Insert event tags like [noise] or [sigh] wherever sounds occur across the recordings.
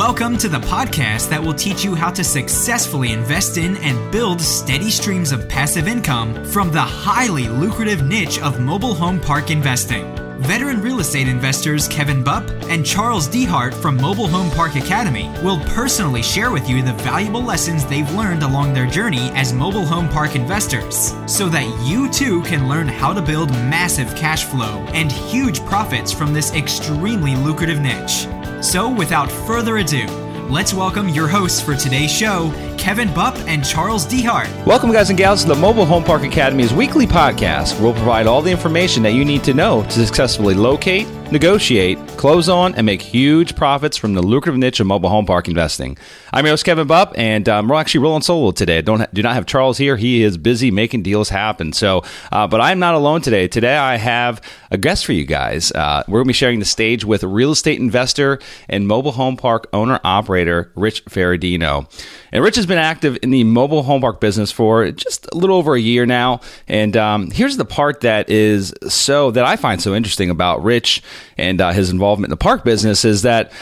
Welcome to the podcast that will teach you how to successfully invest in and build steady streams of passive income from the highly lucrative niche of mobile home park investing. Veteran real estate investors Kevin Bupp and Charles Dehart from Mobile Home Park Academy will personally share with you the valuable lessons they've learned along their journey as mobile home park investors so that you too can learn how to build massive cash flow and huge profits from this extremely lucrative niche. So, without further ado, let's welcome your hosts for today's show, Kevin Bupp and Charles Dehart. Welcome, guys and gals, to the Mobile Home Park Academy's weekly podcast. We'll provide all the information that you need to know to successfully locate, negotiate, close on, and make huge profits from the lucrative niche of mobile home park investing. I'm your host, Kevin Bupp, and um, we're actually rolling solo today. Don't ha- do not have Charles here. He is busy making deals happen. So, uh, but I'm not alone today. Today I have a guest for you guys. Uh, we're going to be sharing the stage with real estate investor and mobile home park owner operator Rich Ferradino. And Rich has been active in the mobile home park business for just a little over a year now. And um, here's the part that is so that I find so interesting about Rich and uh, his involvement in the park business is that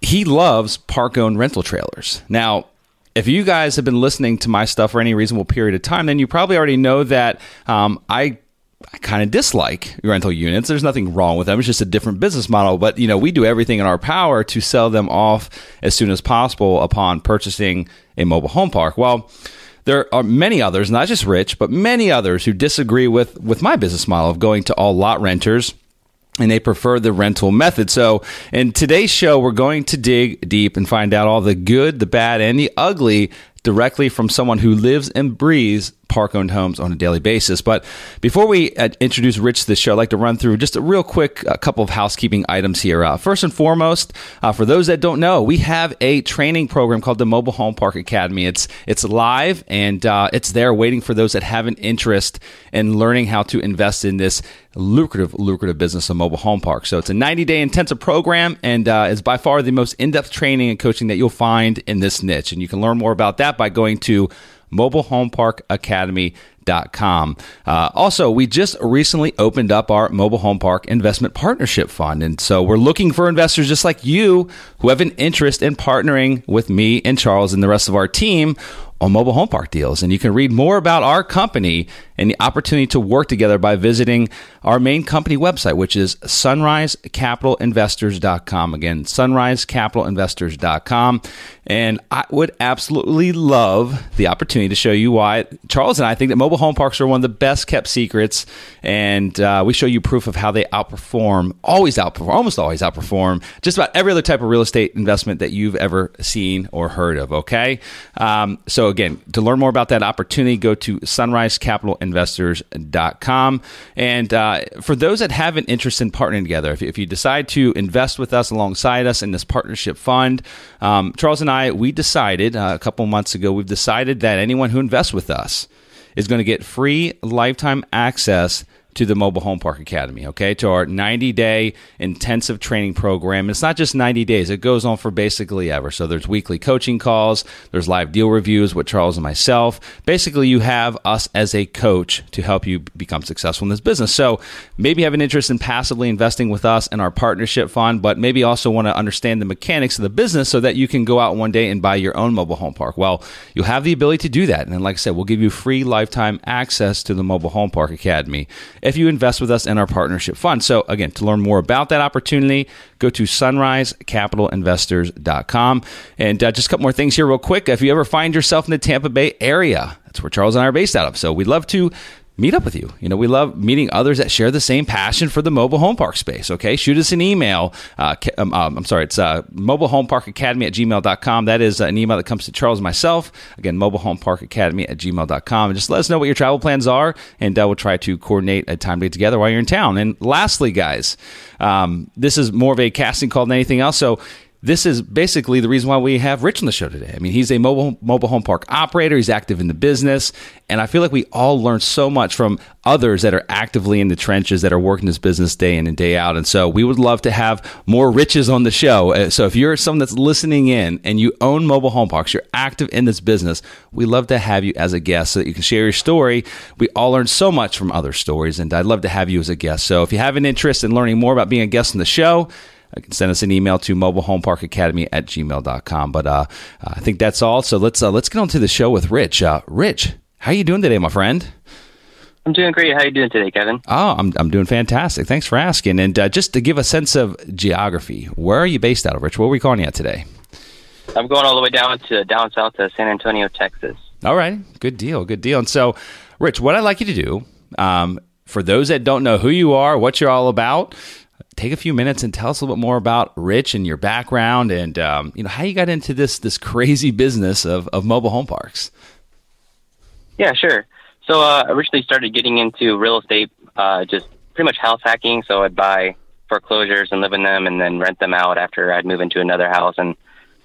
he loves park owned rental trailers. Now, if you guys have been listening to my stuff for any reasonable period of time, then you probably already know that um, I I kind of dislike rental units. There's nothing wrong with them. It's just a different business model. But you know, we do everything in our power to sell them off as soon as possible upon purchasing a mobile home park. Well, there are many others, not just Rich, but many others who disagree with with my business model of going to all lot renters and they prefer the rental method. So, in today's show, we're going to dig deep and find out all the good, the bad, and the ugly directly from someone who lives and breathes park owned homes on a daily basis. But before we uh, introduce Rich to the show, I'd like to run through just a real quick couple of housekeeping items here. Uh, first and foremost, uh, for those that don't know, we have a training program called the Mobile Home Park Academy. It's it's live and uh, it's there waiting for those that have an interest in learning how to invest in this lucrative, lucrative business of mobile home parks. So it's a 90 day intensive program and uh, is by far the most in depth training and coaching that you'll find in this niche. And you can learn more about that by going to mobilehomeparkacademy.com. Uh, also, we just recently opened up our Mobile Home Park Investment Partnership Fund. And so we're looking for investors just like you who have an interest in partnering with me and Charles and the rest of our team on mobile home park deals. And you can read more about our company and the opportunity to work together by visiting our main company website, which is sunrisecapitalinvestors.com. Again, sunrisecapitalinvestors.com. And I would absolutely love the opportunity to show you why Charles and I think that mobile home parks are one of the best kept secrets. And uh, we show you proof of how they outperform, always outperform, almost always outperform just about every other type of real estate investment that you've ever seen or heard of. Okay. Um, so, again, to learn more about that opportunity, go to sunrisecapitalinvestors.com. And uh, for those that have an interest in partnering together, if, if, you decide to invest with us alongside us in this partnership fund, um, Charles and I, we decided uh, a couple months ago, we've decided that anyone who invests with us is going to get free lifetime access to the Mobile Home Park Academy, okay, to our 90 day intensive training program. It's not just 90 days, it goes on for basically ever. So there's weekly coaching calls, there's live deal reviews with Charles and myself. Basically, you have us as a coach to help you become successful in this business. So maybe have an interest in passively investing with us in our partnership fund, but maybe also want to understand the mechanics of the business so that you can go out one day and buy your own mobile home park. Well, you'll have the ability to do that. And like I said, we'll give you free lifetime access to the Mobile Home Park Academy if you invest with us in our partnership fund. So, again, to learn more about that opportunity, go to sunrisecapitalinvestors.com. And uh, just a couple more things here, real quick. If you ever find yourself in the Tampa Bay area, that's where Charles and I are based out of. So, we'd love to meet up with you. You know, we love meeting others that share the same passion for the mobile home park space. Okay. Shoot us an email. Uh, um, um, I'm sorry, it's uh, mobile home park academy at gmail.com. That is an email that comes to Charles myself. Again, mobile home park academy at gmail.com. And just let us know what your travel plans are, and uh, we'll try to coordinate a time to get together while you're in town. And lastly, guys, um, this is more of a casting call than anything else. So this is basically the reason why we have Rich on the show today. I mean, he's a mobile mobile home park operator. He's active in the business, and I feel like we all learn so much from others that are actively in the trenches that are working this business day in and day out. And so, we would love to have more riches on the show. Uh, so, if you're someone that's listening in and you own mobile home parks, you're active in this business, we love to have you as a guest so that you can share your story. We all learn so much from other stories, and I'd love to have you as a guest. So, if you have an interest in learning more about being a guest on the show you can send us an email to mobilehomeparkacademy at gmail.com. But uh, I think that's all. So let's uh, let's get on to the show with Rich. Uh, Rich, how are you doing today, my friend? I'm doing great. How are you doing today, Kevin? Oh, I'm, I'm doing fantastic. Thanks for asking. And uh, just to give a sense of geography, where are you based out of, Rich? Where are we calling you at today? I'm going all the way down to down south to San Antonio, Texas. All right, good deal, good deal. And so, Rich, what I'd like you to do, um, for those that don't know who you are, what you're all about, take a few minutes and tell us a little bit more about Rich and your background, and um, you know how you got into this this crazy business of, of mobile home parks. Yeah, sure. So uh, originally started getting into real estate, uh, just pretty much house hacking. So I'd buy foreclosures and live in them, and then rent them out after I'd move into another house. And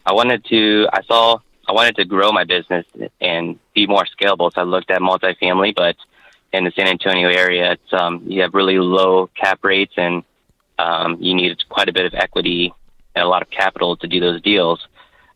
I wanted to, I saw, I wanted to grow my business and be more scalable. So I looked at multifamily, but in the San Antonio area, it's um, you have really low cap rates, and um, you need quite a bit of equity and a lot of capital to do those deals.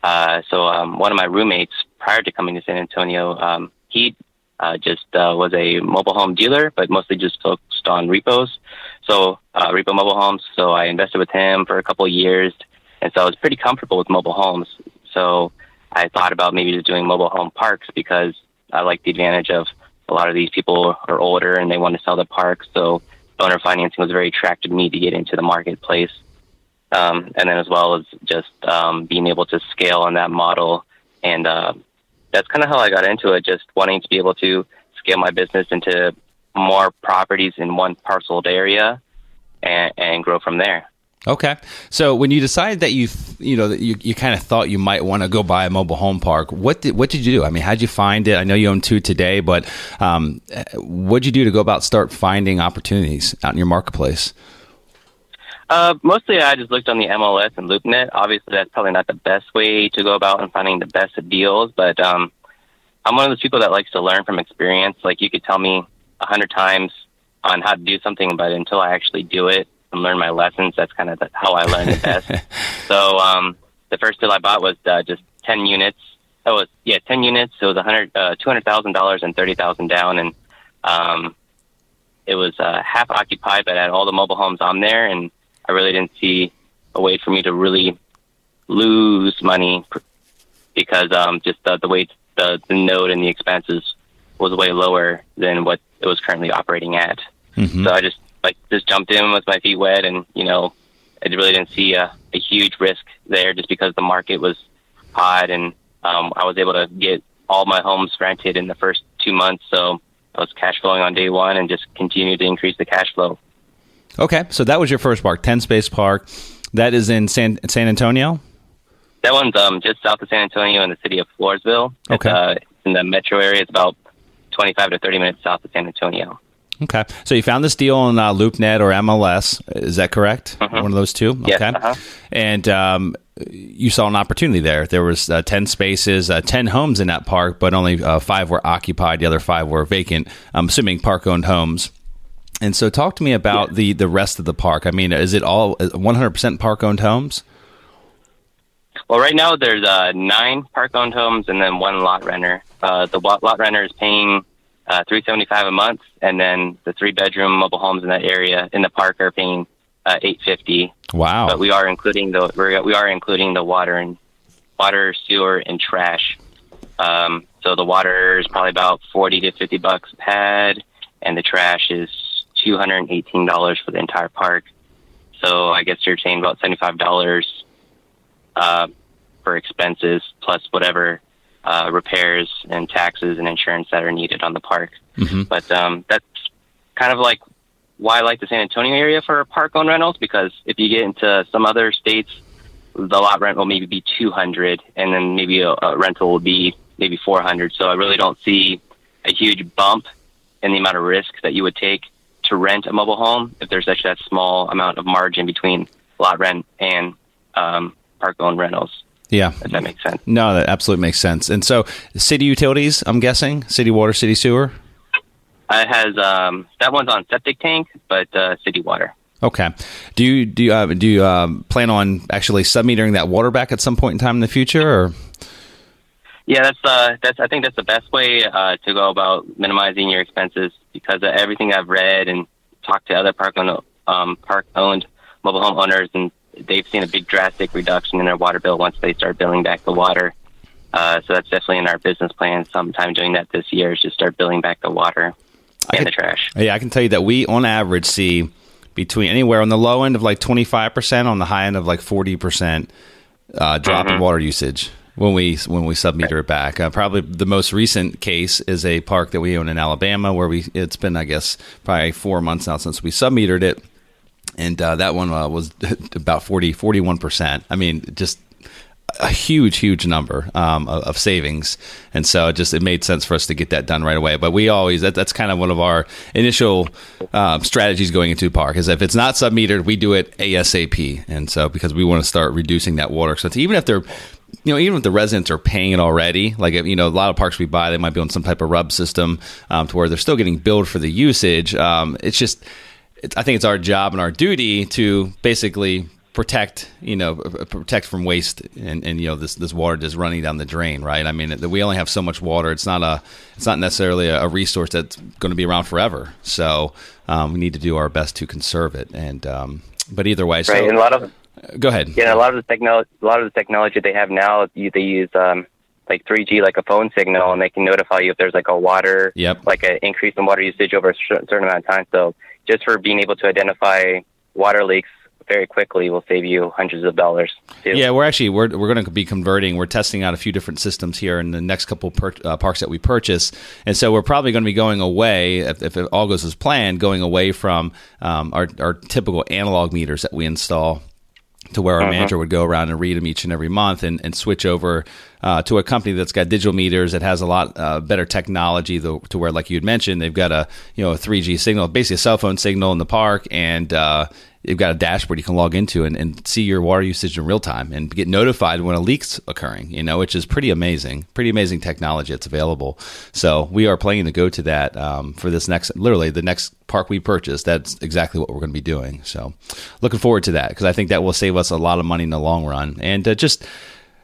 Uh, so um, one of my roommates prior to coming to San Antonio, um, he uh, just uh, was a mobile home dealer, but mostly just focused on repos. So uh, repo mobile homes. So I invested with him for a couple of years, and so I was pretty comfortable with mobile homes. So I thought about maybe just doing mobile home parks because I like the advantage of a lot of these people are older and they want to sell the parks. So owner financing was very attractive to me to get into the marketplace. Um, and then as well as just um, being able to scale on that model and uh, that's kind of how I got into it, just wanting to be able to scale my business into more properties in one parceled area and, and grow from there. Okay. So when you decided that you, you know, you, you kind of thought you might want to go buy a mobile home park, what did, what did you do? I mean, how'd you find it? I know you own two today, but um, what'd you do to go about start finding opportunities out in your marketplace? Uh, mostly I just looked on the MLS and LoopNet. Obviously, that's probably not the best way to go about and finding the best deals, but um, I'm one of those people that likes to learn from experience. Like you could tell me a hundred times on how to do something, but until I actually do it and learn my lessons, that's kind of the, how I learn the best. [laughs] so um, the first deal I bought was uh, just 10 units. It was yeah, 10 units. It was a hundred, uh, two hundred thousand dollars and thirty thousand down, and um, it was uh, half occupied, but I had all the mobile homes on there and I really didn't see a way for me to really lose money because um, just the, the way the, the node and the expenses was way lower than what it was currently operating at. Mm-hmm. So I just like just jumped in with my feet wet, and you know, I really didn't see a, a huge risk there just because the market was hot, and um, I was able to get all my homes rented in the first two months. So I was cash flowing on day one, and just continued to increase the cash flow. Okay, so that was your first park, Ten Space Park. That is in San San Antonio. That one's um, just south of San Antonio in the city of Floresville. Okay, uh, in the metro area. It's about twenty-five to thirty minutes south of San Antonio. Okay, so you found this deal on uh, LoopNet or MLS. Is that correct? Mm-hmm. One of those two. Yes, okay, uh-huh. and um, you saw an opportunity there. There was uh, ten spaces, uh, ten homes in that park, but only uh, five were occupied. The other five were vacant. I'm assuming park-owned homes. And so, talk to me about yeah. the the rest of the park. I mean, is it all 100% park owned homes? Well, right now there's uh, nine park owned homes and then one lot renter. Uh, the lot renter is paying uh, 375 a month, and then the three bedroom mobile homes in that area in the park are paying uh, 850. Wow! But we are including the we are we are including the water and water, sewer, and trash. Um, so the water is probably about 40 to 50 bucks a pad, and the trash is $218 for the entire park. So I guess you're paying about $75 uh, for expenses plus whatever uh, repairs and taxes and insurance that are needed on the park. Mm-hmm. But um, that's kind of like why I like the San Antonio area for park owned rentals because if you get into some other states, the lot rent will maybe be 200 and then maybe a, a rental will be maybe 400. So I really don't see a huge bump in the amount of risk that you would take to rent a mobile home if there's such that small amount of margin between lot rent and um, park owned rentals. Yeah, if that makes sense. No, that absolutely makes sense. And so, city utilities, I'm guessing, city water, city sewer. It has um, that one's on septic tank, but uh, city water. Okay. Do you do you, uh, do you um, plan on actually submetering that water back at some point in time in the future, or? Yeah, that's uh, that's I think that's the best way uh, to go about minimizing your expenses because of everything I've read and talked to other park owned um, park owned mobile home owners and they've seen a big drastic reduction in their water bill once they start billing back the water. Uh, so that's definitely in our business plan. Sometime doing that this year is to start billing back the water and can, the trash. Yeah, I can tell you that we, on average, see between anywhere on the low end of like 25%, on the high end of like 40% uh, drop mm-hmm. in water usage when we when we submeter it back. Uh, probably the most recent case is a park that we own in Alabama, where we it's been I guess probably four months now since we submetered it, and uh, that one uh, was [laughs] about 40 41 percent. I mean, just a huge, huge number um, of, of, savings, and so it just it made sense for us to get that done right away. But we always that, that's kind of one of our initial um, strategies going into park is if it's not submetered, we do it ASAP, and so because we want to start reducing that water. So even if they're you know, even if the residents are paying it already, like you know, a lot of parks we buy, they might be on some type of RUB system um, to where they're still getting billed for the usage. Um, it's just, it's, I think it's our job and our duty to basically protect, you know, protect from waste and, and you know this this water just running down the drain, right? I mean, we only have so much water. It's not a, it's not necessarily a, resource that's going to be around forever. So um, we need to do our best to conserve it. And um, but either way, right. So, and a lot of Go ahead. Yeah, a lot of the technology, a lot of the technology they have now, they use um, like 3G, like a phone signal, and they can notify you if there's like a water, yep. like an increase in water usage over a certain amount of time. So just for being able to identify water leaks very quickly will save you hundreds of dollars. Too. Yeah, we're actually we're we're going to be converting. We're testing out a few different systems here in the next couple per, uh, parks that we purchase, and so we're probably going to be going away if, if, it all goes as planned, going away from um, our our typical analog meters that we install to where our uh-huh. manager would go around and read them each and every month and, and switch over uh, to a company that's got digital meters that has a lot uh, better technology to, to where like you had mentioned they've got a you know a 3g signal basically a cell phone signal in the park and uh, you've got a dashboard you can log into and, and see your water usage in real time and get notified when a leak's occurring, you know, which is pretty amazing, pretty amazing technology that's available. So we are planning to go to that um, for this next, literally the next park we purchase. That's exactly what we're going to be doing. So looking forward to that because I think that will save us a lot of money in the long run and uh, just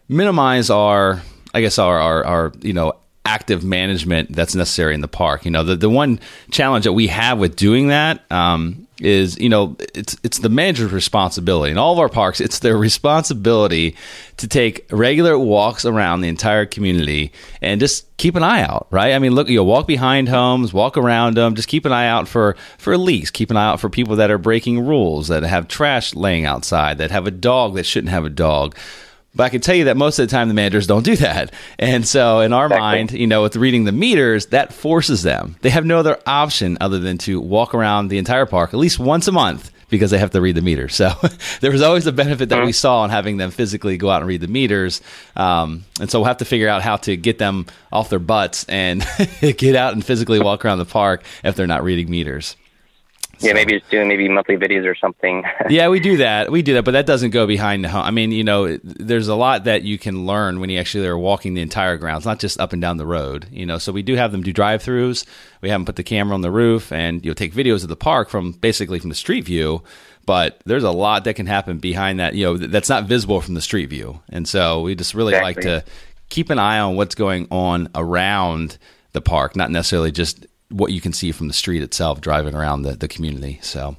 minimize our, I guess our, our, our, you know, active management that's necessary in the park. You know, the, the one challenge that we have with doing that um, is, you know, it's it's the manager's responsibility. In all of our parks, it's their responsibility to take regular walks around the entire community and just keep an eye out, right? I mean, look, you know, walk behind homes, walk around them, just keep an eye out for for leaks, keep an eye out for people that are breaking rules, that have trash laying outside, that have a dog that shouldn't have a dog but I can tell you that most of the time the managers don't do that. And so in our exactly. mind, you know, with reading the meters, that forces them. They have no other option other than to walk around the entire park at least once a month because they have to read the meters. So [laughs] there was always a benefit that we mm-hmm. saw in having them physically go out and read the meters. Um, and so we'll have to figure out how to get them off their butts and [laughs] get out and physically walk around the park if they're not reading meters. Yeah, maybe just doing maybe monthly videos or something. [laughs] yeah, we do that. We do that, but that doesn't go behind the home. I mean, you know, there's a lot that you can learn when you actually are walking the entire grounds, not just up and down the road. You know, so we do have them do drive-throughs. We have them put the camera on the roof and you know take videos of the park from basically from the street view. But there's a lot that can happen behind that. You know, that's not visible from the street view, and so we just really exactly. like to keep an eye on what's going on around the park, not necessarily just what you can see from the street itself driving around the, the community. So,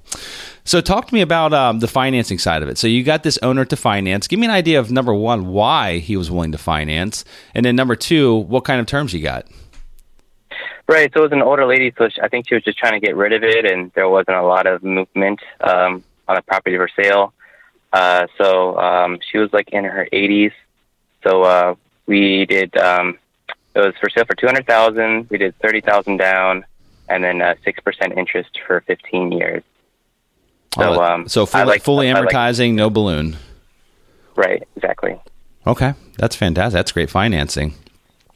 so talk to me about um, the financing side of it. So you got this owner to finance. Give me an idea of number one, why he was willing to finance, and then number two, what kind of terms you got. Right. So it was an older lady, so I think she was just trying to get rid of it, and there wasn't a lot of movement um, on a property for sale. Uh, so um, she was like in her 80s. So uh, we did um, it was for sale for two hundred thousand. We did thirty thousand down, and then uh, six percent interest for fifteen years. So, oh, um, so fully, like, fully amortizing, like, no balloon. Right. Exactly. Okay, that's fantastic. That's great financing.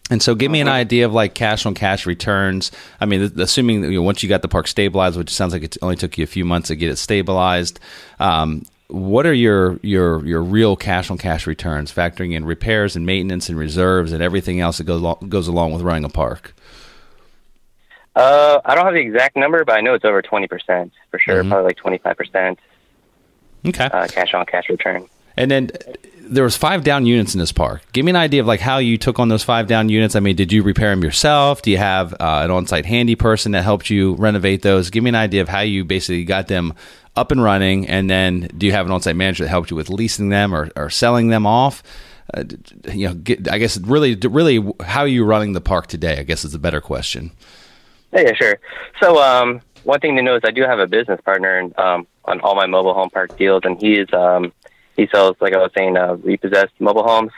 And so, give me an mm-hmm. idea of like cash on cash returns. I mean, assuming that you know, once you got the park stabilized, which sounds like it only took you a few months to get it stabilized, um, what are your your your real cash on cash returns, factoring in repairs and maintenance and reserves and everything else that goes along, goes along with running a park? Uh, I don't have the exact number, but I know it's over twenty percent for sure. Mm-hmm. Probably like twenty five percent. Okay. Uh, cash on cash return. And then there was five down units in this park. Give me an idea of like how you took on those five down units. I mean, did you repair them yourself? Do you have uh, an on-site handy person that helped you renovate those? Give me an idea of how you basically got them up and running, and then do you have an on-site manager that helps you with leasing them or, or selling them off? Uh, you know, get, I guess really, really, how are you running the park today? I guess is a better question. Yeah, yeah sure. So, um, one thing to know is I do have a business partner um, on all my mobile home park deals, and he's um, he sells, like I was saying, uh, repossessed mobile homes.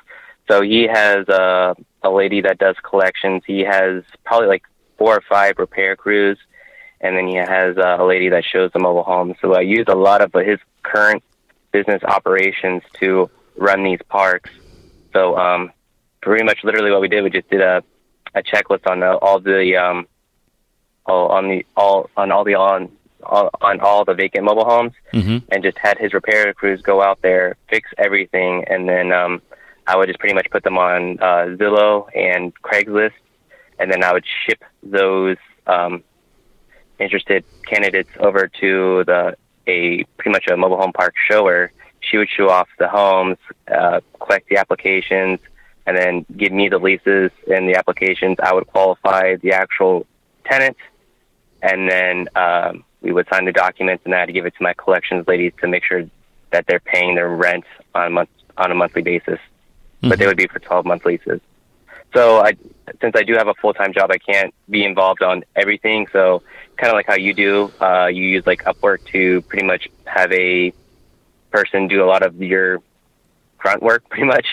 So he has uh, a lady that does collections. He has probably like four or five repair crews, and then he has uh, a lady that shows the mobile homes. So I use a lot of his current business operations to run these parks. So um, pretty much, literally, what we did, we just did a a checklist on the, all the um, all, on the all on all the on all, on all the vacant mobile homes, mm-hmm. and just had his repair crews go out there, fix everything, and then um, I would just pretty much put them on uh, Zillow and Craigslist, and then I would ship those um, interested candidates over to the a pretty much a mobile home park shower. She would show off the homes, uh, collect the applications, and then give me the leases and the applications. I would qualify the actual tenant, and then um, we would sign the documents, and I had to give it to my collections ladies to make sure that they're paying their rent on a month on a monthly basis mm-hmm. but they would be for 12 month leases. So I, since I do have a full time job, I can't be involved on everything. So kind of like how you do, uh, you use like Upwork to pretty much have a person do a lot of your grunt work, [laughs] pretty much.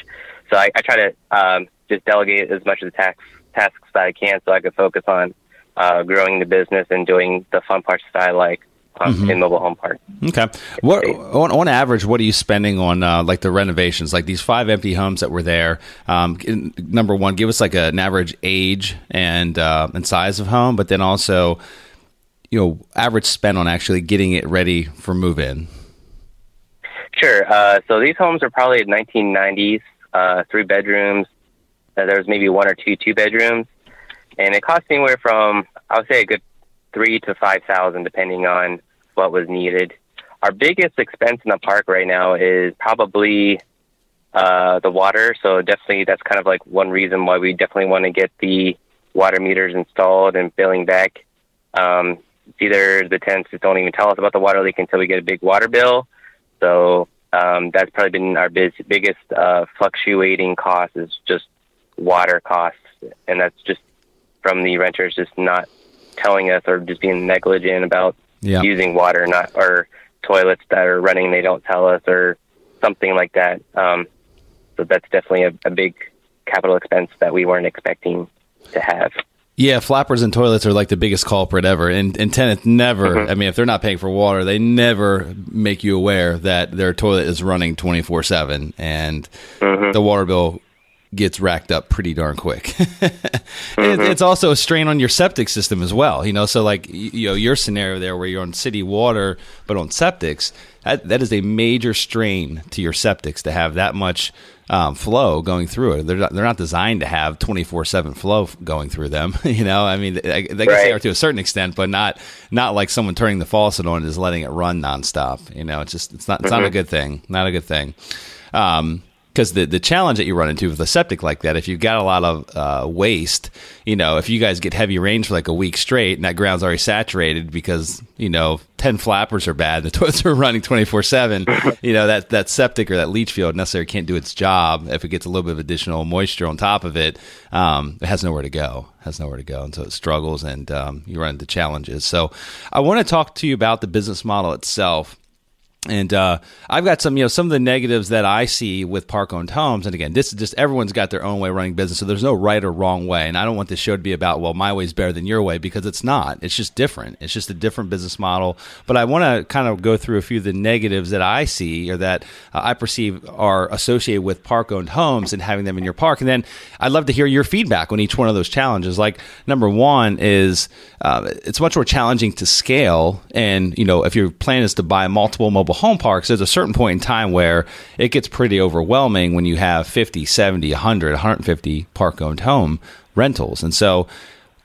So I, I try to um, just delegate as much of the tax, tasks that I can, so I can focus on uh, growing the business and doing the fun parts that I like mm-hmm. in mobile home park. Okay. What on, on average, what are you spending on uh, like the renovations? Like these five empty homes that were there. Um, number one, give us like a, an average age and uh, and size of home, but then also, you know, average spend on actually getting it ready for move in. Sure. Uh, so these homes are probably 1990s, uh, three bedrooms. Uh, there was maybe one or two two bedrooms, and it cost anywhere from I would say a good three to five thousand, depending on what was needed. Our biggest expense in the park right now is probably uh, the water. So definitely, that's kind of like one reason why we definitely want to get the water meters installed and billing back. Um, it's either the tenants just don't even tell us about the water leak until we get a big water bill. So um, that's probably been our biz- biggest uh, fluctuating cost is just water costs, and that's just from the renters just not telling us or just being negligent about yeah. using water, not or toilets that are running they don't tell us or something like that. Um, so that's definitely a, a big capital expense that we weren't expecting to have. Yeah, flappers and toilets are like the biggest culprit ever. And, and tenants never, mm-hmm. I mean, if they're not paying for water, they never make you aware that their toilet is running 24 7 and mm-hmm. the water bill gets racked up pretty darn quick. [laughs] mm-hmm. It's also a strain on your septic system as well. You know, so like you know your scenario there where you're on city water but on septics, that, that is a major strain to your septics to have that much um, flow going through it. They're not, they're not designed to have 24 seven flow going through them. [laughs] you know, I mean, they, they right. they are to a certain extent, but not not like someone turning the faucet on and just letting it run nonstop. You know, it's just it's not it's mm-hmm. not a mm-hmm. good thing. Not a good thing. Um, because the, the challenge that you run into with a septic like that, if you've got a lot of uh, waste, you know, if you guys get heavy rains for like a week straight and that ground's already saturated because, you know, 10 flappers are bad, [laughs] the toilets are running 24 7, [laughs] you know, that, that septic or that leach field necessarily can't do its job. If it gets a little bit of additional moisture on top of it, um, it has nowhere to go, has nowhere to go. And so it struggles and um, you run into challenges. So I want to talk to you about the business model itself and uh, I've got some, you know, some of the negatives that I see with park-owned homes. And again, this is just everyone's got their own way of running business, so there's no right or wrong way. And I don't want this show to be about, well, my way is better than your way because it's not. It's just different. It's just a different business model. But I want to kind of go through a few of the negatives that I see or that uh, I perceive are associated with park-owned homes and having them in your park. And then I'd love to hear your feedback on each one of those challenges. Like number one is uh, it's much more challenging to scale, and you know, if your plan is to buy multiple mobile mobile home parks, there's a certain point in time where it gets pretty overwhelming when you have 50, 70, 100, 150 park owned home rentals. And so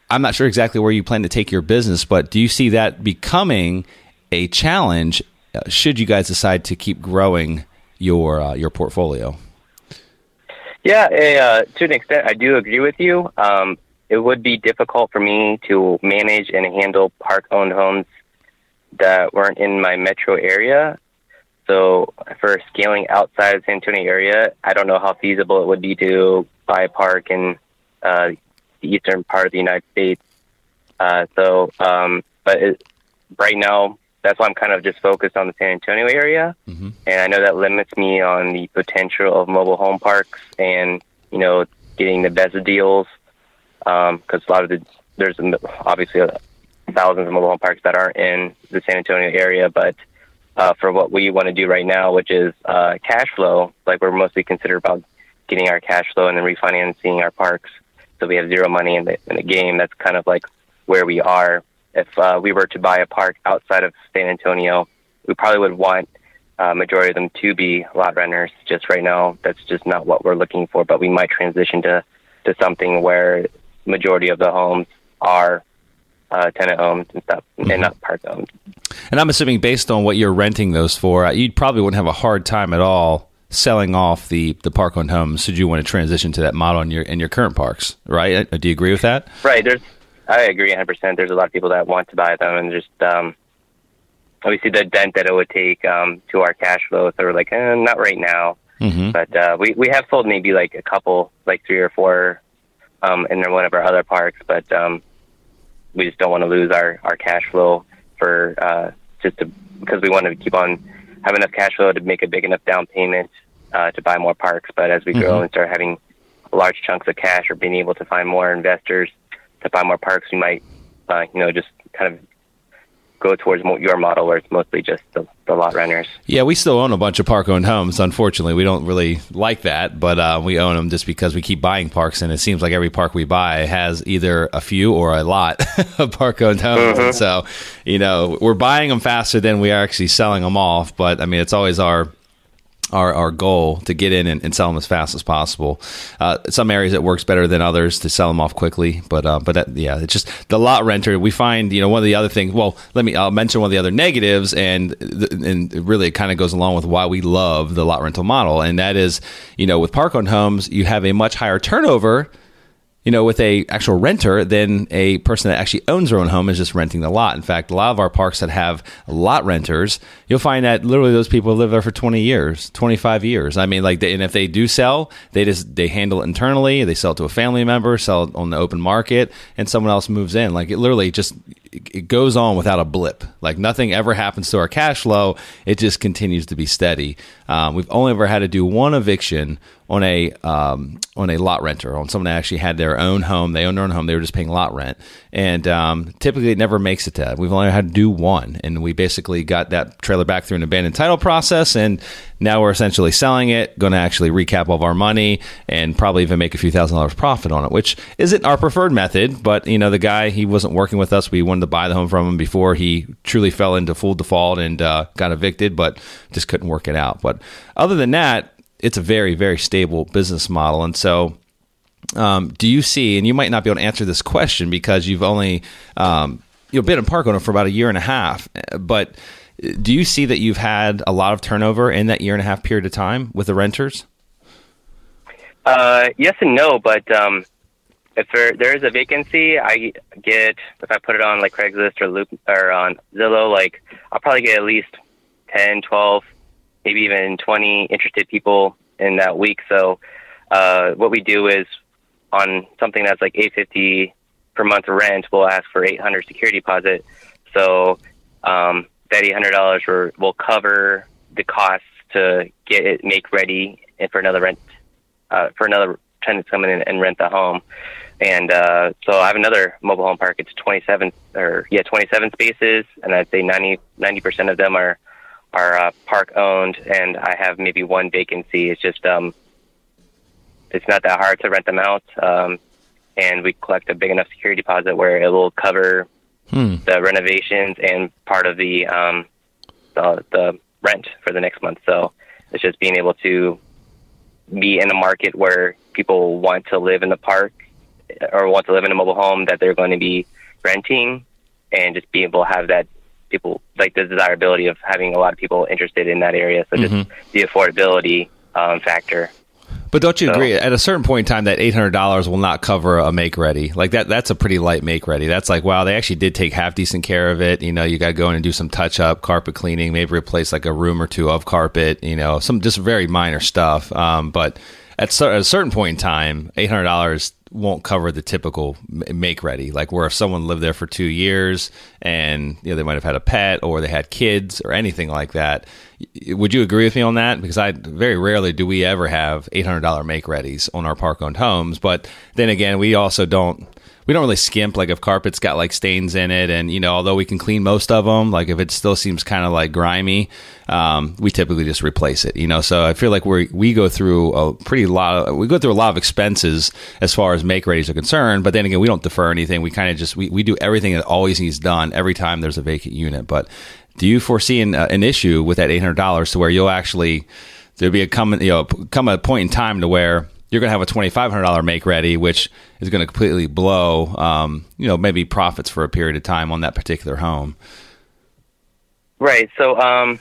I'm not sure exactly where you plan to take your business, but do you see that becoming a challenge uh, should you guys decide to keep growing your uh, your portfolio? Yeah, uh, to an extent, I do agree with you. Um, it would be difficult for me to manage and handle park owned homes that weren't in my metro area. So for scaling outside of the San Antonio area, I don't know how feasible it would be to buy a park in uh, the eastern part of the United States. Uh, so, um, but it, right now, that's why I'm kind of just focused on the San Antonio area, mm-hmm. and I know that limits me on the potential of mobile home parks and you know getting the best deals because um, a lot of the there's obviously thousands of mobile home parks that aren't in the San Antonio area, but uh, for what we want to do right now, which is uh, cash flow, like we're mostly considered about getting our cash flow and then refinancing our parks, so we have zero money in the in the game. That's kind of like where we are. If uh, we were to buy a park outside of San Antonio, we probably would want uh, majority of them to be lot renters. Just right now, that's just not what we're looking for. But we might transition to to something where majority of the homes are uh, tenant owned and stuff, mm-hmm. and not park owned. And I'm assuming, based on what you're renting those for, uh, you probably wouldn't have a hard time at all selling off the the park owned homes. Should you want to transition to that model in your in your current parks, right? Uh, do you agree with that? Right. There's, I agree 100. percent There's a lot of people that want to buy them, and just um, obviously the dent that it would take um, to our cash flow. So we're like, eh, not right now. Mm-hmm. But uh, we we have sold maybe like a couple, like three or four, um, in one of our other parks. But um, we just don't want to lose our our cash flow for uh, just to, because we want to keep on have enough cash flow to make a big enough down payment uh, to buy more parks. But as we mm-hmm. grow and start having large chunks of cash or being able to find more investors to buy more parks, we might, uh, you know, just kind of go towards your model where it's mostly just the, the lot renters. Yeah, we still own a bunch of park owned homes. Unfortunately, we don't really like that, but uh, we own them just because we keep buying parks, and it seems like every park we buy has either a few or a lot [laughs] of park owned homes. Mm-hmm. And so, you know, we're buying them faster than we are actually selling them off. But I mean, it's always our our, our goal to get in and, and, sell them as fast as possible. Uh, some areas it works better than others to sell them off quickly, but uh, but that, yeah, it's just the lot renter. We find you know one of the other things. Well, let me I'll mention one of the other negatives, and and really it kind of goes along with why we love the lot rental model, and that is you know with park owned homes you have a much higher turnover you know, with a actual renter than a person that actually owns their own home is just renting the lot. In fact, a lot of our parks that have lot renters, you'll find that literally those people live there for 20 years, 25 years. I mean, like, they, and if they do sell, they just, they handle it internally. They sell it to a family member, sell it on the open market, and someone else moves in. Like, it literally just, it goes on without a blip. Like nothing ever happens to our cash flow. It just continues to be steady. Um, we've only ever had to do one eviction on a um, on a lot renter, on someone that actually had their own home. They owned their own home. They were just paying lot rent, and um, typically it never makes it to that. We've only had to do one, and we basically got that trailer back through an abandoned title process, and now we're essentially selling it, going to actually recap all of our money, and probably even make a few thousand dollars profit on it, which isn't our preferred method. But you know, the guy he wasn't working with us. We wanted to buy the home from him before he truly fell into full default and uh, got evicted, but just couldn't work it out. But other than that it's a very very stable business model, and so. Um, do you see, and you might not be able to answer this question because you've only um, you've been in park owner for about a year and a half, but do you see that you've had a lot of turnover in that year and a half period of time with the renters? Uh, yes and no, but um, if there, there is a vacancy, I get if I put it on like Craigslist or Loop or on Zillow, like I'll probably get at least 10, 12 maybe even 20 interested people in that week. So uh, what we do is on something that's like 850 per month rent, we'll ask for 800 security deposit. So um, that $800 will cover the costs to get it make ready and for another rent uh, for another tenant to come in and rent the home. And uh, so I have another mobile home park. It's 27 or yeah 27 spaces, and I'd say 90 percent of them are are uh, park owned, and I have maybe one vacancy. It's just um, it's not that hard to rent them out, um, and we collect a big enough security deposit where it will cover hmm. the renovations and part of the um, the, the rent for the next month. So it's just being able to be in a market where people want to live in the park or want to live in a mobile home that they're going to be renting and just be able to have that people like the desirability of having a lot of people interested in that area. So just mm-hmm. the affordability um, factor. But don't you so, agree? At a certain point in time, that eight hundred dollars will not cover a make ready. Like that, that's a pretty light make ready. That's like wow, they actually did take half decent care of it. You know, you got to go in and do some touch up, carpet cleaning, maybe replace like a room or two of carpet. You know, some just very minor stuff. Um, but at, at a certain point in time, eight hundred dollars won't cover the typical make ready. Like where if someone lived there for two years and you know they might have had a pet or they had kids or anything like that would you agree with me on that? Because i very rarely do we ever have $800 make readies on our park owned homes. But then again we also don't we don't really skimp like if carpet's got like stains in it and you know although we can clean most of them like if it still seems kind of like grimy um, we typically just replace it you know? So i feel like we we go through a pretty lot of, we go through a lot of expenses as far as make readies are concerned but then again we don't defer anything. We kind of just we, we do everything that always needs done every time there's a vacant unit. But do you foresee an, uh, an issue with that $800 to where you'll actually there'll be a come you know come a point in time to where you're going to have a $2,500 make ready, which is going to completely blow, um, you know, maybe profits for a period of time on that particular home. Right. So, um,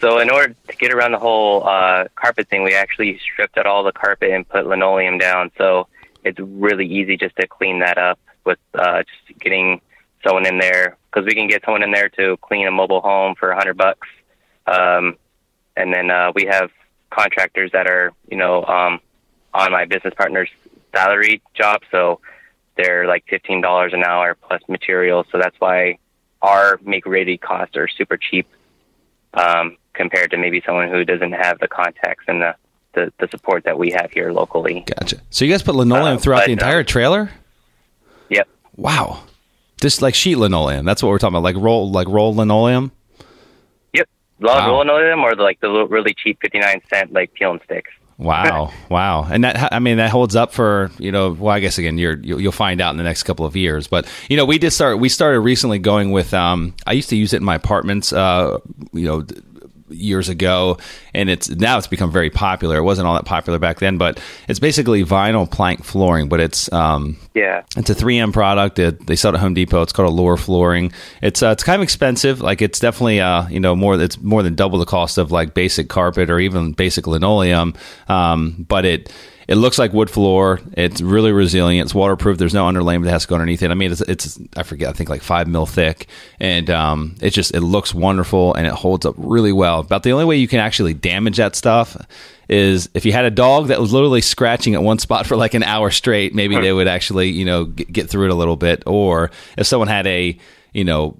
so in order to get around the whole uh, carpet thing, we actually stripped out all the carpet and put linoleum down. So it's really easy just to clean that up with uh, just getting someone in there because we can get someone in there to clean a mobile home for a hundred bucks. Um, and then uh, we have contractors that are, you know, um, on my business partner's salary job, so they're like fifteen dollars an hour plus materials. So that's why our make ready costs are super cheap um, compared to maybe someone who doesn't have the contacts and the, the, the support that we have here locally. Gotcha. So you guys put linoleum uh, throughout but, the entire trailer? Yep. Wow. Just like sheet linoleum. That's what we're talking about. Like roll like roll linoleum. Yep. Wow. Roll linoleum or the, like the really cheap fifty nine cent like peel and sticks. Wow, wow, and that I mean that holds up for you know. Well, I guess again, you're you'll find out in the next couple of years. But you know, we did start. We started recently going with. Um, I used to use it in my apartments. Uh, you know, years ago, and it's now it's become very popular. It wasn't all that popular back then, but it's basically vinyl plank flooring, but it's um, yeah, it's a 3M product. It, they sell it at Home Depot. It's called a Allure Flooring. It's uh, it's kind of expensive. Like it's definitely uh, you know more. It's more than double the cost of like basic carpet or even basic linoleum. Um, but it it looks like wood floor. It's really resilient. It's waterproof. There's no underlayment that has to go underneath it. I mean, it's, it's I forget. I think like five mil thick, and um, it just it looks wonderful and it holds up really well. About the only way you can actually damage that stuff is if you had a dog that was literally scratching at one spot [laughs] for like an hour straight. Maybe they would actually you know get, get through it a little bit. Or if someone had a you know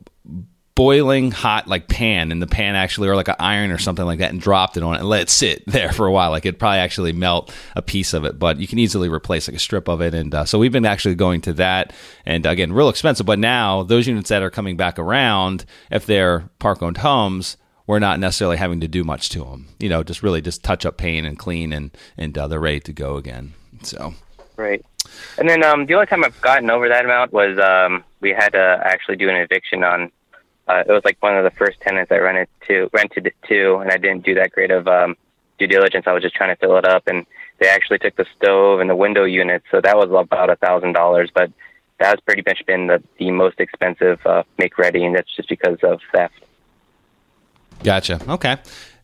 boiling hot like pan and the pan actually or like an iron or something like that and dropped it on it and let it sit [laughs] there for a while. Like it'd probably actually melt a piece of it but you can easily replace like a strip of it and uh, so we've been actually going to that and again real expensive but now those units that are coming back around if they're park owned homes we're not necessarily having to do much to them you know just really just touch up paint and clean and and uh, they're ready to go again so. Right and then um, the only time I've gotten over that amount was um, we had to actually do an eviction on uh, it was like one of the first tenants I rented to rented it to, and I didn't do that great of um, due diligence. I was just trying to fill it up, and they actually took the stove and the window unit, so that was about a thousand dollars. But that's pretty much been the the most expensive uh, make ready, and that's just because of theft. Gotcha. Okay.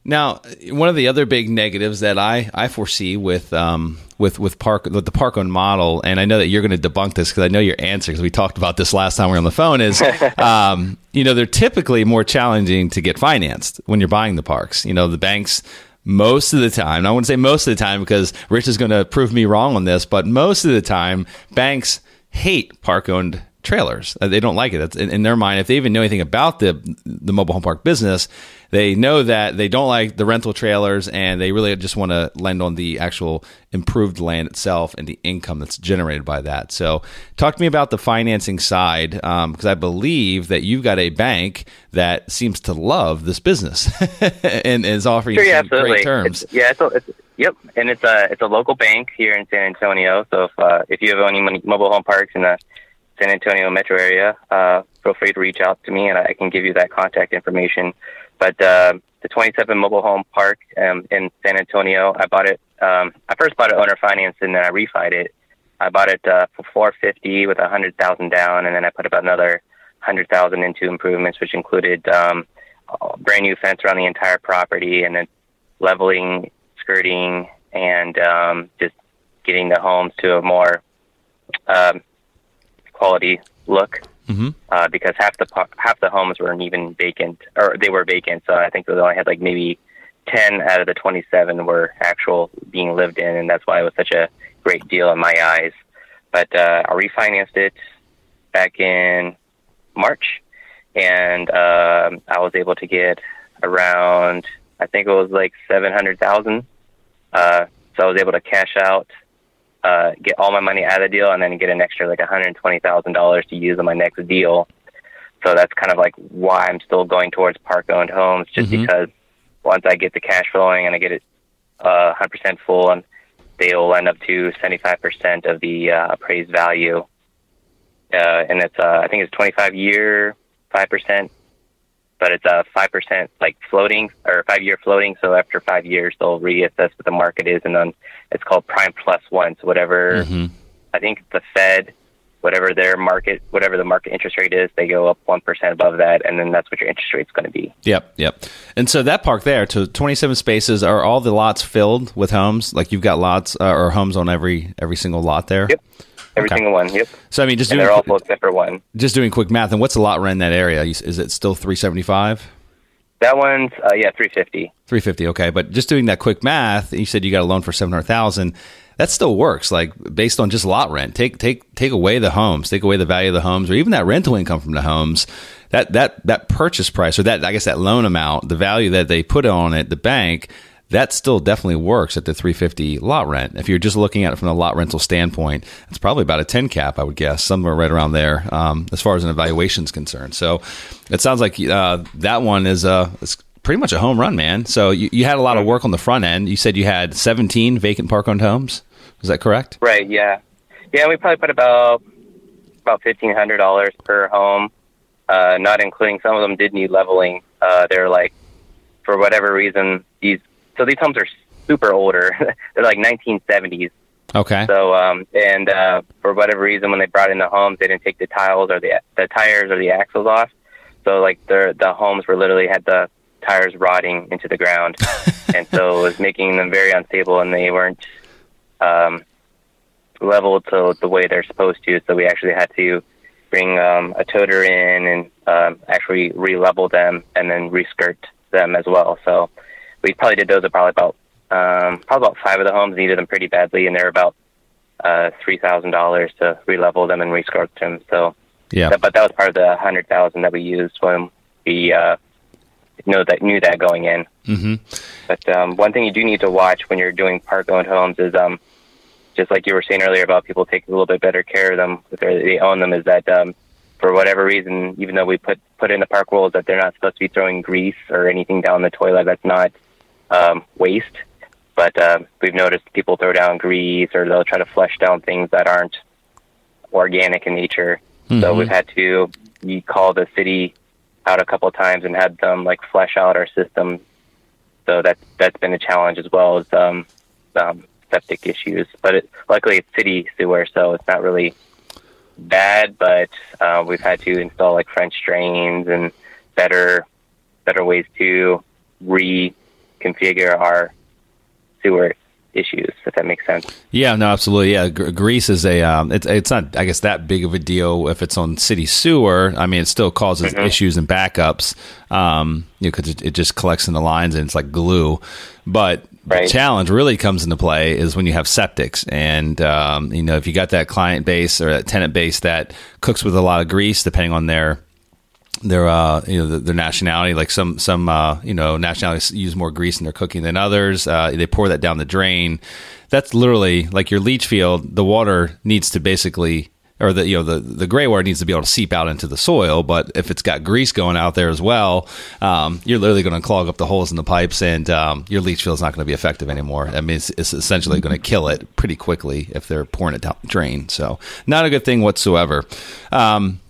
Now, one of the other big negatives that I, I foresee with um, with with park with the park owned model, and I know that you're going to debunk this because I know your answer because we talked about this last time we were on the phone. Is [laughs] um, you know they're typically more challenging to get financed when you're buying the parks. You know the banks most of the time. I wouldn't say most of the time because Rich is going to prove me wrong on this, but most of the time banks hate park owned trailers. Uh, they don't like it. That's in, in, their mind. If they even know anything about the the mobile home park business, they know that they don't like the rental trailers, and they really just want to lend on the actual improved land itself and the income that's generated by that. So, talk to me about the financing side, because um, I believe that you've got a bank that seems to love this business [laughs] and is offering sure, yeah, great terms. It's, yeah, it's, it's Yep, and it's a it's a local bank here in San Antonio. So if uh, if you have any mobile home parks in the San Antonio metro area, uh, feel free to reach out to me and I can give you that contact information. But uh, the 27 Mobile Home Park um, in San Antonio, I bought it. Um, I first bought it owner finance and then I refied it. I bought it uh, for 450 with hundred thousand down, and then I put about another hundred thousand into improvements, which included um, brand new fence around the entire property, and then leveling, skirting, and um, just getting the homes to a more um, quality look. Mm-hmm. Uh, because half the po- half the homes weren't even vacant, or they were vacant. So I think they only had like maybe ten out of the twenty-seven were actual being lived in, and that's why it was such a great deal in my eyes. But uh, I refinanced it back in March, and um, I was able to get around I think it was like seven hundred thousand. Uh, so I was able to cash out, uh, get all my money out of the deal, and then get an extra like one hundred twenty thousand dollars to use on my next deal. So that's kind of like why I'm still going towards park owned homes, just Mhm. because once I get the cash flowing and I get it uh, 100% full, and they will end up to 75% of the uh, appraised value. Uh, and it's uh, I think it's 25 year, five percent, but it's a five percent like floating or five year floating. So after five years, they'll reassess what the market is, and then it's called prime plus one. So whatever Mhm. I think the Fed, whatever their market, whatever the market interest rate is, they go up one percent above that, and then that's what your interest rate's going to be. Yep, yep. And so that park there, to 27 spaces, are all the lots filled with homes? Like you've got lots uh, or homes on every every single lot there? Yep. Every Okay. single one. Yep. So I mean, just And doing they're all full except for one. just doing quick math, and what's the lot rent in that area? Is it still 375? That one's uh, yeah, three fifty. 350, okay. But just doing that quick math, you said you got a loan for 700,000. That still works, like based on just lot rent. Take take take away the homes, take away the value of the homes, or even that rental income from the homes. That that that purchase price, or that I guess that loan amount, the value that they put on it, the bank, that still definitely works at the 350 lot rent. If you're just looking at it from a lot rental standpoint, it's probably about a 10 cap, I would guess, somewhere right around there, um, as far as an evaluation is concerned. So it sounds like uh, that one is uh, it's pretty much a home run, man. So you, you had a lot of work on the front end. You said you had 17 vacant park owned homes. Is that correct? Right. Yeah. Yeah. We probably put about about fifteen hundred dollars per home, uh, not including some of them did need leveling. Uh, they're like, for whatever reason, these so these homes are super older. [laughs] they're like nineteen seventies. Okay. So, um, and uh, for whatever reason, when they brought in the homes, they didn't take the tiles or the the tires or the axles off. So, like the the homes were literally had the tires rotting into the ground, [laughs] and so it was making them very unstable, and they weren't um, leveled to the way they're supposed to. So we actually had to bring um, a toter in and um, actually re-level them and then reskirt them as well. So we probably did those at probably about um, probably about five of the homes needed them pretty badly, and they're about uh, three thousand dollars to re-level them and reskirt them. So, Yeah. that, but that was part of the hundred thousand that we used when we uh, know that knew that going in. hmm But um, one thing you do need to watch when you're doing park-owned homes is, um, just like you were saying earlier about people taking a little bit better care of them if they own them, is that um, for whatever reason, even though we put put in the park rules that they're not supposed to be throwing grease or anything down the toilet, that's not um, waste. But uh, we've noticed people throw down grease or they'll try to flush down things that aren't organic in nature. So Mhm. we've had to we call the city out a couple of times and had them like flush out our system. So that that's been a challenge as well as um, um, septic issues. But it, luckily it's city sewer, so it's not really bad. But uh, we've had to install like French drains and better better ways to reconfigure our sewer issues, if that makes sense. Yeah, no, absolutely. Yeah, Gr- grease is a. Um, it's it's not, I guess, that big of a deal if it's on city sewer. I mean, it still causes issues and backups. Um, you know, because it, it just collects in the lines and it's like glue. But the challenge really comes into play is when you have septics, and um, you know, if you got that client base or that tenant base that cooks with a lot of grease, depending on their their uh you know their, nationality like some some uh you know nationalities use more grease in their cooking than others. Uh they pour that down the drain. That's literally like your leach field the water needs to basically or the you know the the gray water needs to be able to seep out into the soil. But if it's got grease going out there as well um you're literally going to clog up the holes in the pipes and um your leach field is not going to be effective anymore. I mean it's, it's essentially going to kill it pretty quickly if they're pouring it down the drain. So not a good thing whatsoever. Um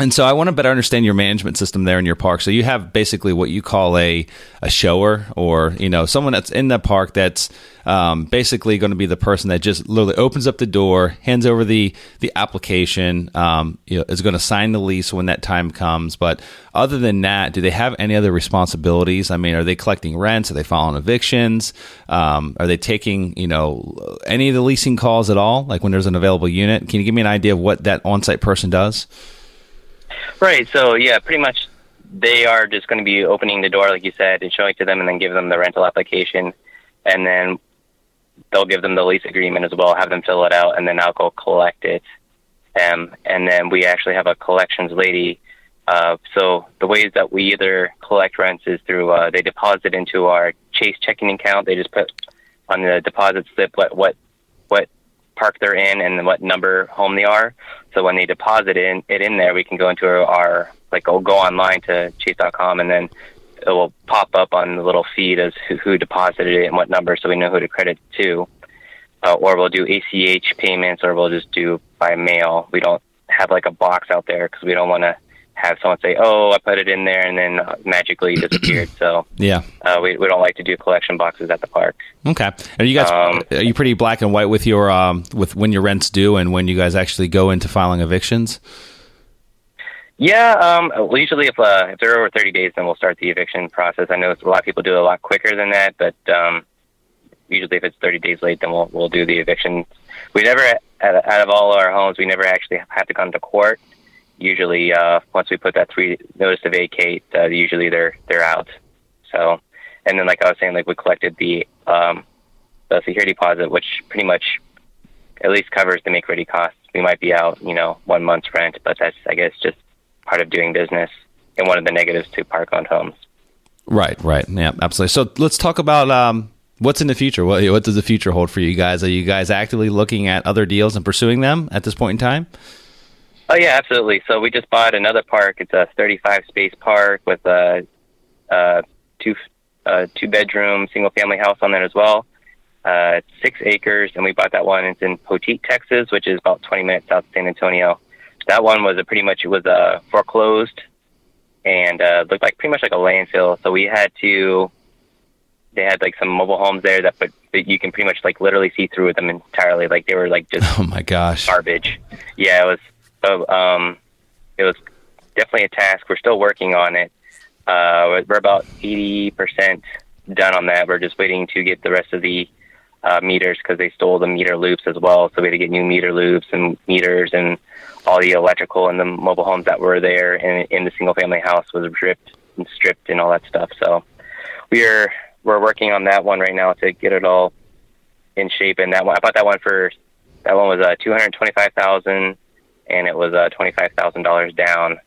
And so I want to better understand your management system there in your park. So you have basically what you call a a shower, or you know, someone that's in the park that's um, basically going to be the person that just literally opens up the door, hands over the the application, um, you know, is going to sign the lease when that time comes. But other than that, do they have any other responsibilities? I mean, are they collecting rents? Are they filing evictions? Um, are they taking you know any of the leasing calls at all? Like when there's an available unit, can you give me an idea of what that on site person does? Right. So yeah, pretty much they are just going to be opening the door, like you said, and showing to them, and then give them the rental application, and then they'll give them the lease agreement as well, have them fill it out, and then I'll go collect it. Um, and then we actually have a collections lady. Uh, so the ways that we either collect rents is through uh, they deposit into our Chase checking account. They just put on the deposit slip what what park they're in and what number home they are. So when they deposit in, it in there, we can go into our like go go online to chase.com and then it will pop up on the little feed as who, who deposited it and what number, so we know who to credit to. Uh, or we'll do ACH payments, or we'll just do by mail. We don't have like a box out there because we don't want to have someone say, "Oh, I put it in there," and then uh, magically disappeared. [clears throat] So yeah, uh, we we don't like to do collection boxes at the park. Okay, are you guys um, are you pretty black and white with your um, with when your rent's due and when you guys actually go into filing evictions? Yeah, um, usually if uh, if they're over 30 days, then we'll start the eviction process. I know a lot of people do it a lot quicker than that, but um, usually if it's 30 days late, then we'll we'll do the eviction. We never, out of all our homes, we never actually have to come to court. Usually, uh, once we put that three notice to vacate, uh, usually they're they're out. So, and then like I was saying, like we collected the um, the security deposit, which pretty much at least covers the make ready costs. We might be out, you know, one month's rent, but that's I guess just part of doing business and one of the negatives to park owned homes. Right, right. Yeah, absolutely. So let's talk about um, what's in the future. What, what does the future hold for you guys? Are you guys actively looking at other deals and pursuing them at this point in time? Oh yeah, absolutely. So we just bought another park. It's a 35 space park with a, a two a two bedroom single family house on there as well. Uh, it's six acres, and we bought that one. It's in Poteet, Texas, which is about 20 minutes south of San Antonio that one was a pretty much it was a uh, foreclosed and uh, looked like pretty much like a landfill. So we had to. They had like some mobile homes there that, but that you can pretty much like literally see through them entirely. Like they were like just [laughs] oh my gosh garbage. Yeah, it was. Uh, um, it was definitely a task. We're still working on it. Uh, we're about eighty percent done on that. We're just waiting to get the rest of the uh, meters because they stole the meter loops as well. So we had to get new meter loops and meters and all the electrical and the mobile homes that were there in, in the single family house was ripped and stripped and all that stuff. So we're we're working on that one right now to get it all in shape. And that one, I bought that one for that one was uh, two hundred twenty five thousand, and it was uh, twenty five thousand dollars down.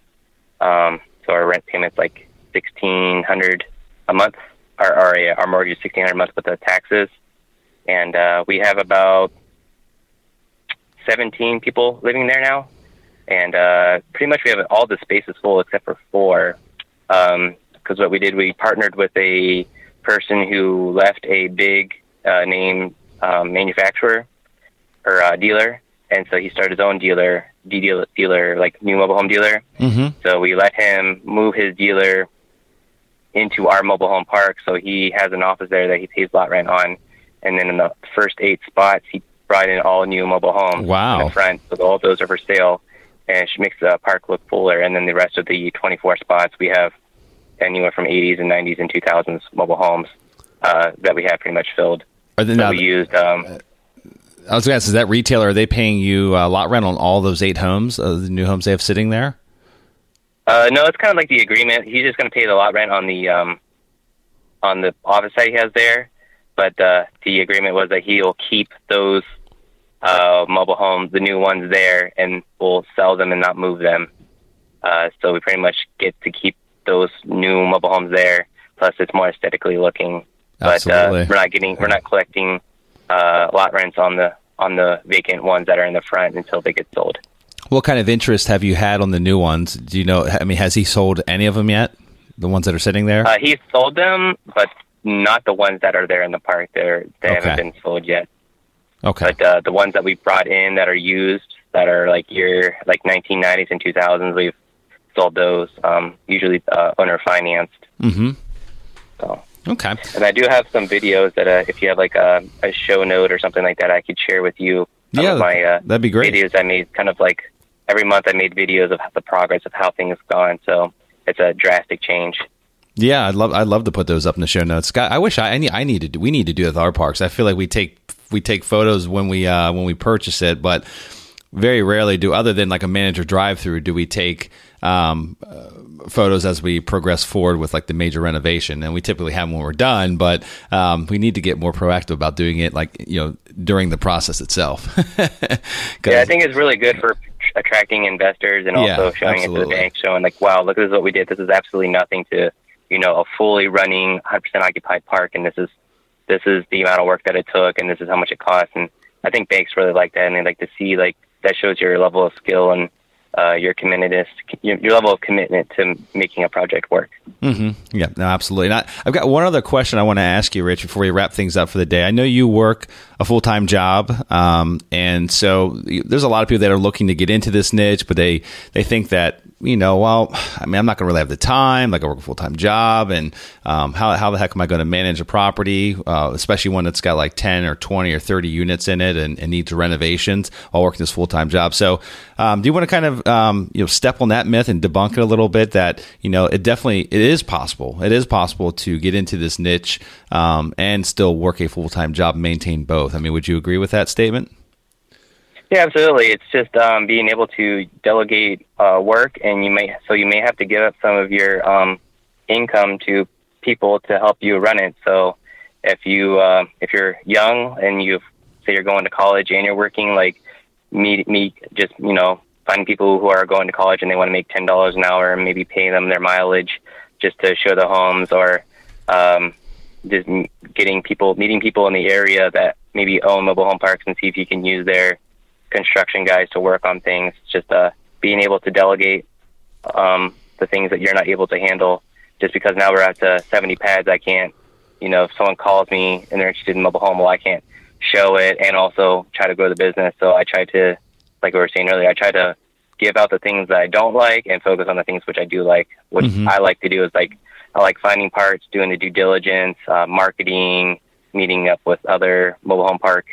Um, so our rent payment's like sixteen hundred a month. Our our, our mortgage is sixteen hundred a month with the taxes, and uh, we have about seventeen people living there now and uh, pretty much we have all the spaces full except for four. Because um, what we did, we partnered with a person who left a big uh, name um, manufacturer or uh, dealer, and so he started his own dealer, dealer, dealer like new mobile home dealer. Mm-hmm. So we let him move his dealer into our mobile home park. So he has an office there that he pays lot rent on, and then in the first eight spots, he brought in all new mobile homes wow. in the front. So all those are for sale and she makes the park look fuller. And then the rest of the 24 spots, we have anywhere from 80s and 90s and 2000s mobile homes uh, that we have pretty much filled. Are they so not, we used. Um, I was going to ask, is that retailer, are they paying you a lot rent on all those eight homes, uh, the new homes they have sitting there? Uh, no, it's kind of like the agreement. He's just going to pay the lot rent on the um, on the office that he has there, but uh, the agreement was that he'll keep those uh, mobile homes, the new ones there, and we'll sell them and not move them. Uh, so we pretty much get to keep those new mobile homes there. Plus, it's more aesthetically looking. But uh, we're not getting, we're not collecting uh, lot rents on the on the vacant ones that are in the front until they get sold. What kind of interest have you had on the new ones? Do you know? I mean, has he sold any of them yet? The ones that are sitting there? Uh, he's sold them, but not the ones that are there in the park. They're, they okay. haven't been sold yet. Okay. But uh, the ones that we brought in that are used, that are like year like 1990s and 2000s, we've sold those. Um, usually uh, owner financed. Mm-hmm. So. Okay. And I do have some videos that uh, if you have like a, a show note or something like that, I could share with you. Yeah, my uh, that'd be great. videos I made. Kind of like every month, I made videos of the progress of how things gone. So it's a drastic change. Yeah, I'd love I'd love to put those up in the show notes. God, I wish I I need, I need to do, we need to do it with our parks. I feel like we take we take photos when we uh, when we purchase it, but very rarely do other than like a manager drive through do we take um, uh, photos as we progress forward with like the major renovation and we typically have them when we're done but um, we need to get more proactive about doing it like you know during the process itself [laughs] Yeah, I think it's really good for attracting investors and Yeah, also showing it to the bank, showing like, wow, look, at this is what we did. This is absolutely nothing to, you know, a fully running, 100% occupied park, and this is this is the amount of work that it took, and this is how much it cost. And I think banks really like that, and they like to see like that shows your level of skill and uh, your committedness, your, your level of commitment to making a project work. hmm Yeah, no, absolutely. And I, I've got one other question I want to ask you, Rich, before we wrap things up for the day. I know you work a full time job, um, and so there's a lot of people that are looking to get into this niche, but they they think that you know, well, I mean, I'm not going to really have the time. Like, I work a full time job, and um, how how the heck am I going to manage a property, uh, especially one that's got like 10 or 20 or 30 units in it and, and needs renovations while working this full time job? So, um, do you want to kind of um, you know step on that myth and debunk it a little bit? That you know, it definitely it is possible. It is possible to get into this niche um, and still work a full time job, maintain both. I mean, would you agree with that statement? Yeah, absolutely. It's just um, being able to delegate uh, work, and you may so you may have to give up some of your um, income to people to help you run it. So if you uh, if you're young and you say you're going to college and you're working, like meet meet just you know finding people who are going to college and they want to make ten dollars an hour and maybe pay them their mileage just to show the homes or um, just getting people meeting people in the area that maybe own mobile home parks and see if you can use their construction guys to work on things. Just uh, being able to delegate um, the things that you're not able to handle. Just because now we're at to 70 pads, I can't. You know, if someone calls me and they're interested in mobile home, well, I can't show it and also try to grow the business. So I try to, like we were saying earlier, I try to give out the things that I don't like and focus on the things which I do like. What I like to do is like I like finding parts, doing the due diligence, uh, marketing, meeting up with other mobile home park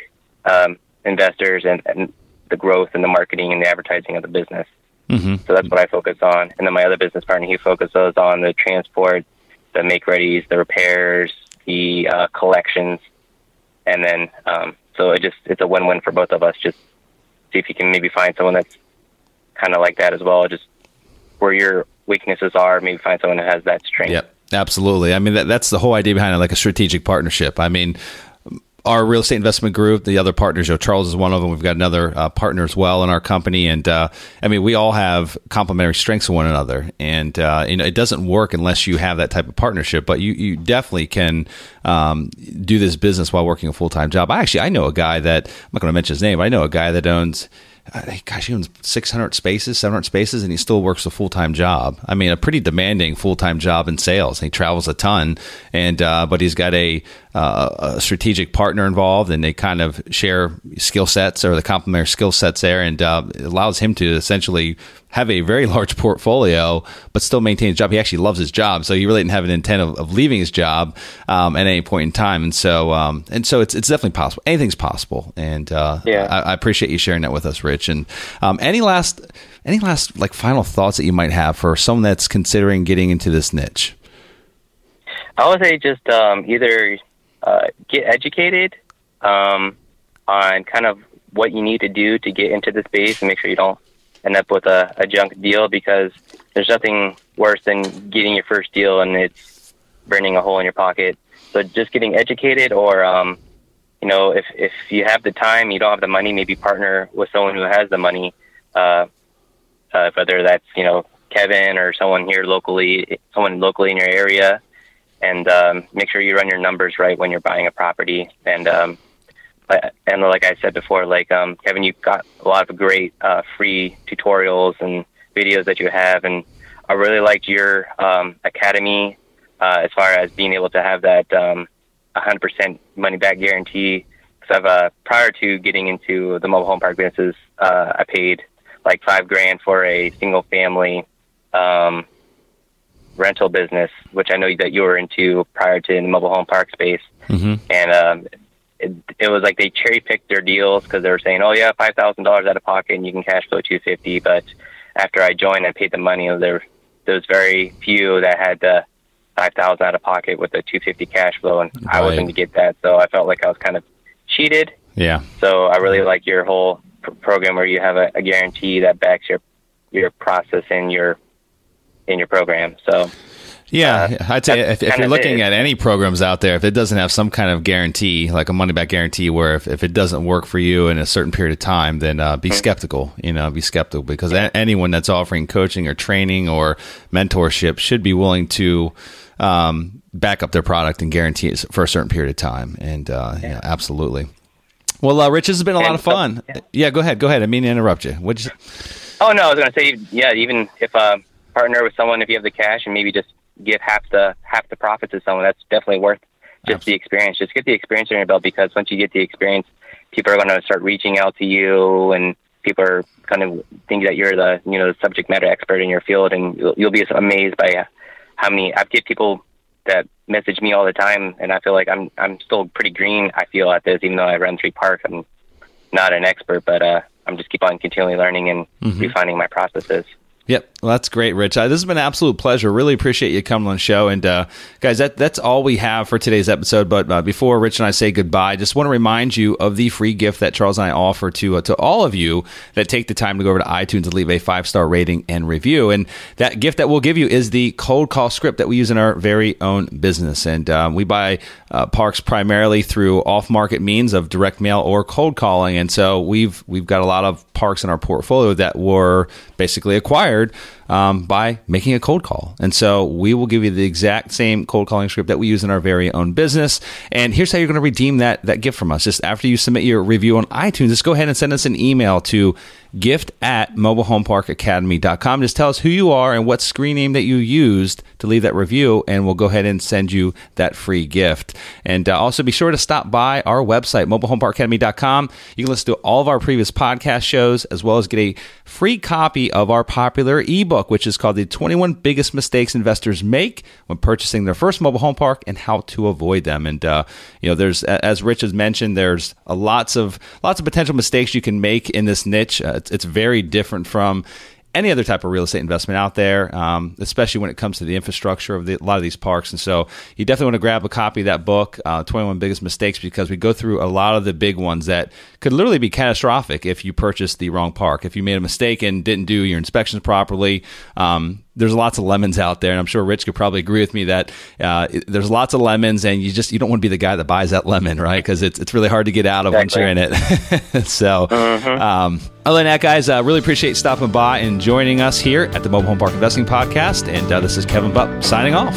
um, investors, and, and the growth and the marketing and the advertising of the business. Mm-hmm. So that's what I focus on. And then my other business partner, he focuses on the transport, the make readies, the repairs, the uh, collections, and then um, so it just it's a win win for both of us. Just see if you can maybe find someone that's kind of like that as well. Just where your weaknesses are, maybe find someone that has that strength. Yep, absolutely. I mean, that, that's the whole idea behind it, like a strategic partnership. I mean, our real estate investment group, the other partners, know, Charles is one of them. We've got another uh, partner as well in our company, and uh, I mean, we all have complementary strengths of one another, and uh, you know, it doesn't work unless you have that type of partnership. But you, you definitely can um, do this business while working a full time job. I actually, I know a guy that I'm not going to mention his name. But I know a guy that owns uh, gosh, he owns 600 spaces, 700 spaces, and he still works a full time job. I mean, a pretty demanding full time job in sales. He travels a ton, and uh, but he's got a, uh, a strategic partner involved, and they kind of share skill sets or the complementary skill sets there, and uh, it allows him to essentially have a very [laughs] large portfolio, but still maintain his job. He actually loves his job, so he really didn't have an intent of, of leaving his job um, at any point in time. And so, um, and so, it's it's definitely possible. Anything's possible, and uh, Yeah. I, I appreciate you sharing that with us, Rich. And um, any last any last like final thoughts that you might have for someone that's considering getting into this niche? I would say just um, either uh, get educated um, on kind of what you need to do to get into the space and make sure you don't end up with a, a junk deal because there's nothing worse than getting your first deal and it's burning a hole in your pocket. So just getting educated or, um, you know, if, if you have the time, you don't have the money, maybe partner with someone who has the money, uh, uh, whether that's, you know, Kevin or someone here locally, someone locally in your area and um, make sure you run your numbers right when you're buying a property. And um, and like I said before, like um, Kevin, you've got a lot of great uh, free tutorials and videos that you have, and I really liked your um, academy uh, as far as being able to have that um, 100% money back guarantee. Because I've uh, prior to getting into the mobile home park business, uh, I paid like five grand for a single family um, rental business, which I know that you were into prior to in the mobile home park space. Mm-hmm. And um, it, it was like they cherry picked their deals because they were saying, "Oh yeah, five thousand dollars out of pocket, and you can cash flow two fifty. But after I joined and paid the money, there there was very few that had the five thousand out of pocket with the two fifty cash flow, and I wasn't to get that, so I felt like I was kind of cheated. Yeah. So I really like your whole pr- program where you have a, a guarantee that backs your your process and your in your program. So Yeah, I'd say if, if you're looking it. at any programs out there, if it doesn't have some kind of guarantee, like a money back guarantee, where if, if it doesn't work for you in a certain period of time, then uh, Mm-hmm. be skeptical. You know, be skeptical because a- anyone that's offering coaching or training or mentorship should be willing to um, back up their product and guarantee it for a certain period of time. And uh, yeah. absolutely. Well, uh, Rich, this has been a lot And of so- fun. yeah. yeah, go ahead. Go ahead. I mean to interrupt you. What'd you Oh no, I was gonna say yeah. Even if uh, partner with someone, if you have the cash, and maybe just give half the half the profit to someone, that's definitely worth just the experience. Just get the experience in your belt because once you get the experience, people are going to start reaching out to you, and people are going to think that you're the you know the subject matter expert in your field, and you'll, you'll be amazed by how many I get people that message me all the time, and I feel like I'm I'm still pretty green. I feel at this, even though I run three parks, I'm not an expert, but uh, I'm just keep on continually learning and refining my processes. Yep, well, that's great, Rich. Uh, this has been an absolute pleasure. Really appreciate you coming on the show. And uh, guys, that that's all we have for today's episode. But uh, before Rich and I say goodbye, just want to remind you of the free gift that Charles and I offer to uh, to all of you that take the time to go over to iTunes and leave a five star rating and review. And that gift that we'll give you is the cold call script that we use in our very own business. And um, we buy uh, parks primarily through off market means of direct mail or cold calling. And so we've we've got a lot of parks in our portfolio that were basically acquired fired um, by making a cold call. And so we will give you the exact same cold calling script that we use in our very own business. And here's how you're going to redeem that that gift from us. Just after you submit your review on iTunes, just go ahead and send us an email to gift at mobilehomeparkacademy.com. Just tell us who you are and what screen name that you used to leave that review, and we'll go ahead and send you that free gift. And uh, also be sure to stop by our website, mobilehomeparkacademy.com. You can listen to all of our previous podcast shows, as well as get a free copy of our popular ebook, which is called The 21 Biggest Mistakes Investors Make When Purchasing Their First Mobile Home Park and How to Avoid Them. And, uh, you know, there's, as Rich has mentioned, there's lots of, lots of potential mistakes you can make in this niche. Uh, it's, it's very different from any other type of real estate investment out there, um, especially when it comes to the infrastructure of the, a lot of these parks. And so you definitely want to grab a copy of that book, uh, 21 Biggest Mistakes, because we go through a lot of the big ones that could literally be catastrophic if you purchased the wrong park. If you made a mistake and didn't do your inspections properly, um, there's lots of lemons out there, and I'm sure Rich could probably agree with me that uh, there's lots of lemons, and you just you don't want to be the guy that buys that lemon, right? Because it's it's really hard to get out of once you're in it. [laughs] so, um, other than that, guys, uh, really appreciate stopping by and joining us here at the Mobile Home Park Investing Podcast. And uh, this is Kevin Bupp signing off.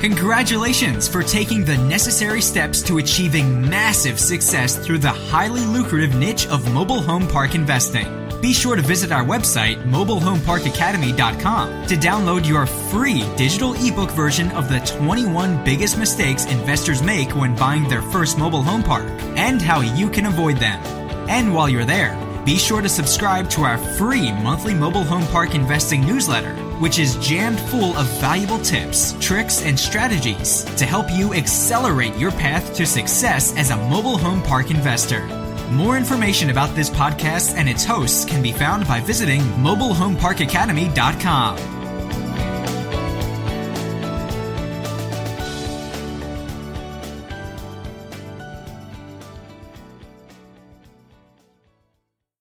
Congratulations for taking the necessary steps to achieving massive success through the highly lucrative niche of mobile home park investing. Be sure to visit our website, mobilehomeparkacademy.com, to download your free digital ebook version of the 21 biggest mistakes investors make when buying their first mobile home park and how you can avoid them. And while you're there, be sure to subscribe to our free monthly mobile home park investing newsletter, which is jammed full of valuable tips, tricks, and strategies to help you accelerate your path to success as a mobile home park investor. More information about this podcast and its hosts can be found by visiting mobilehomeparkacademy.com.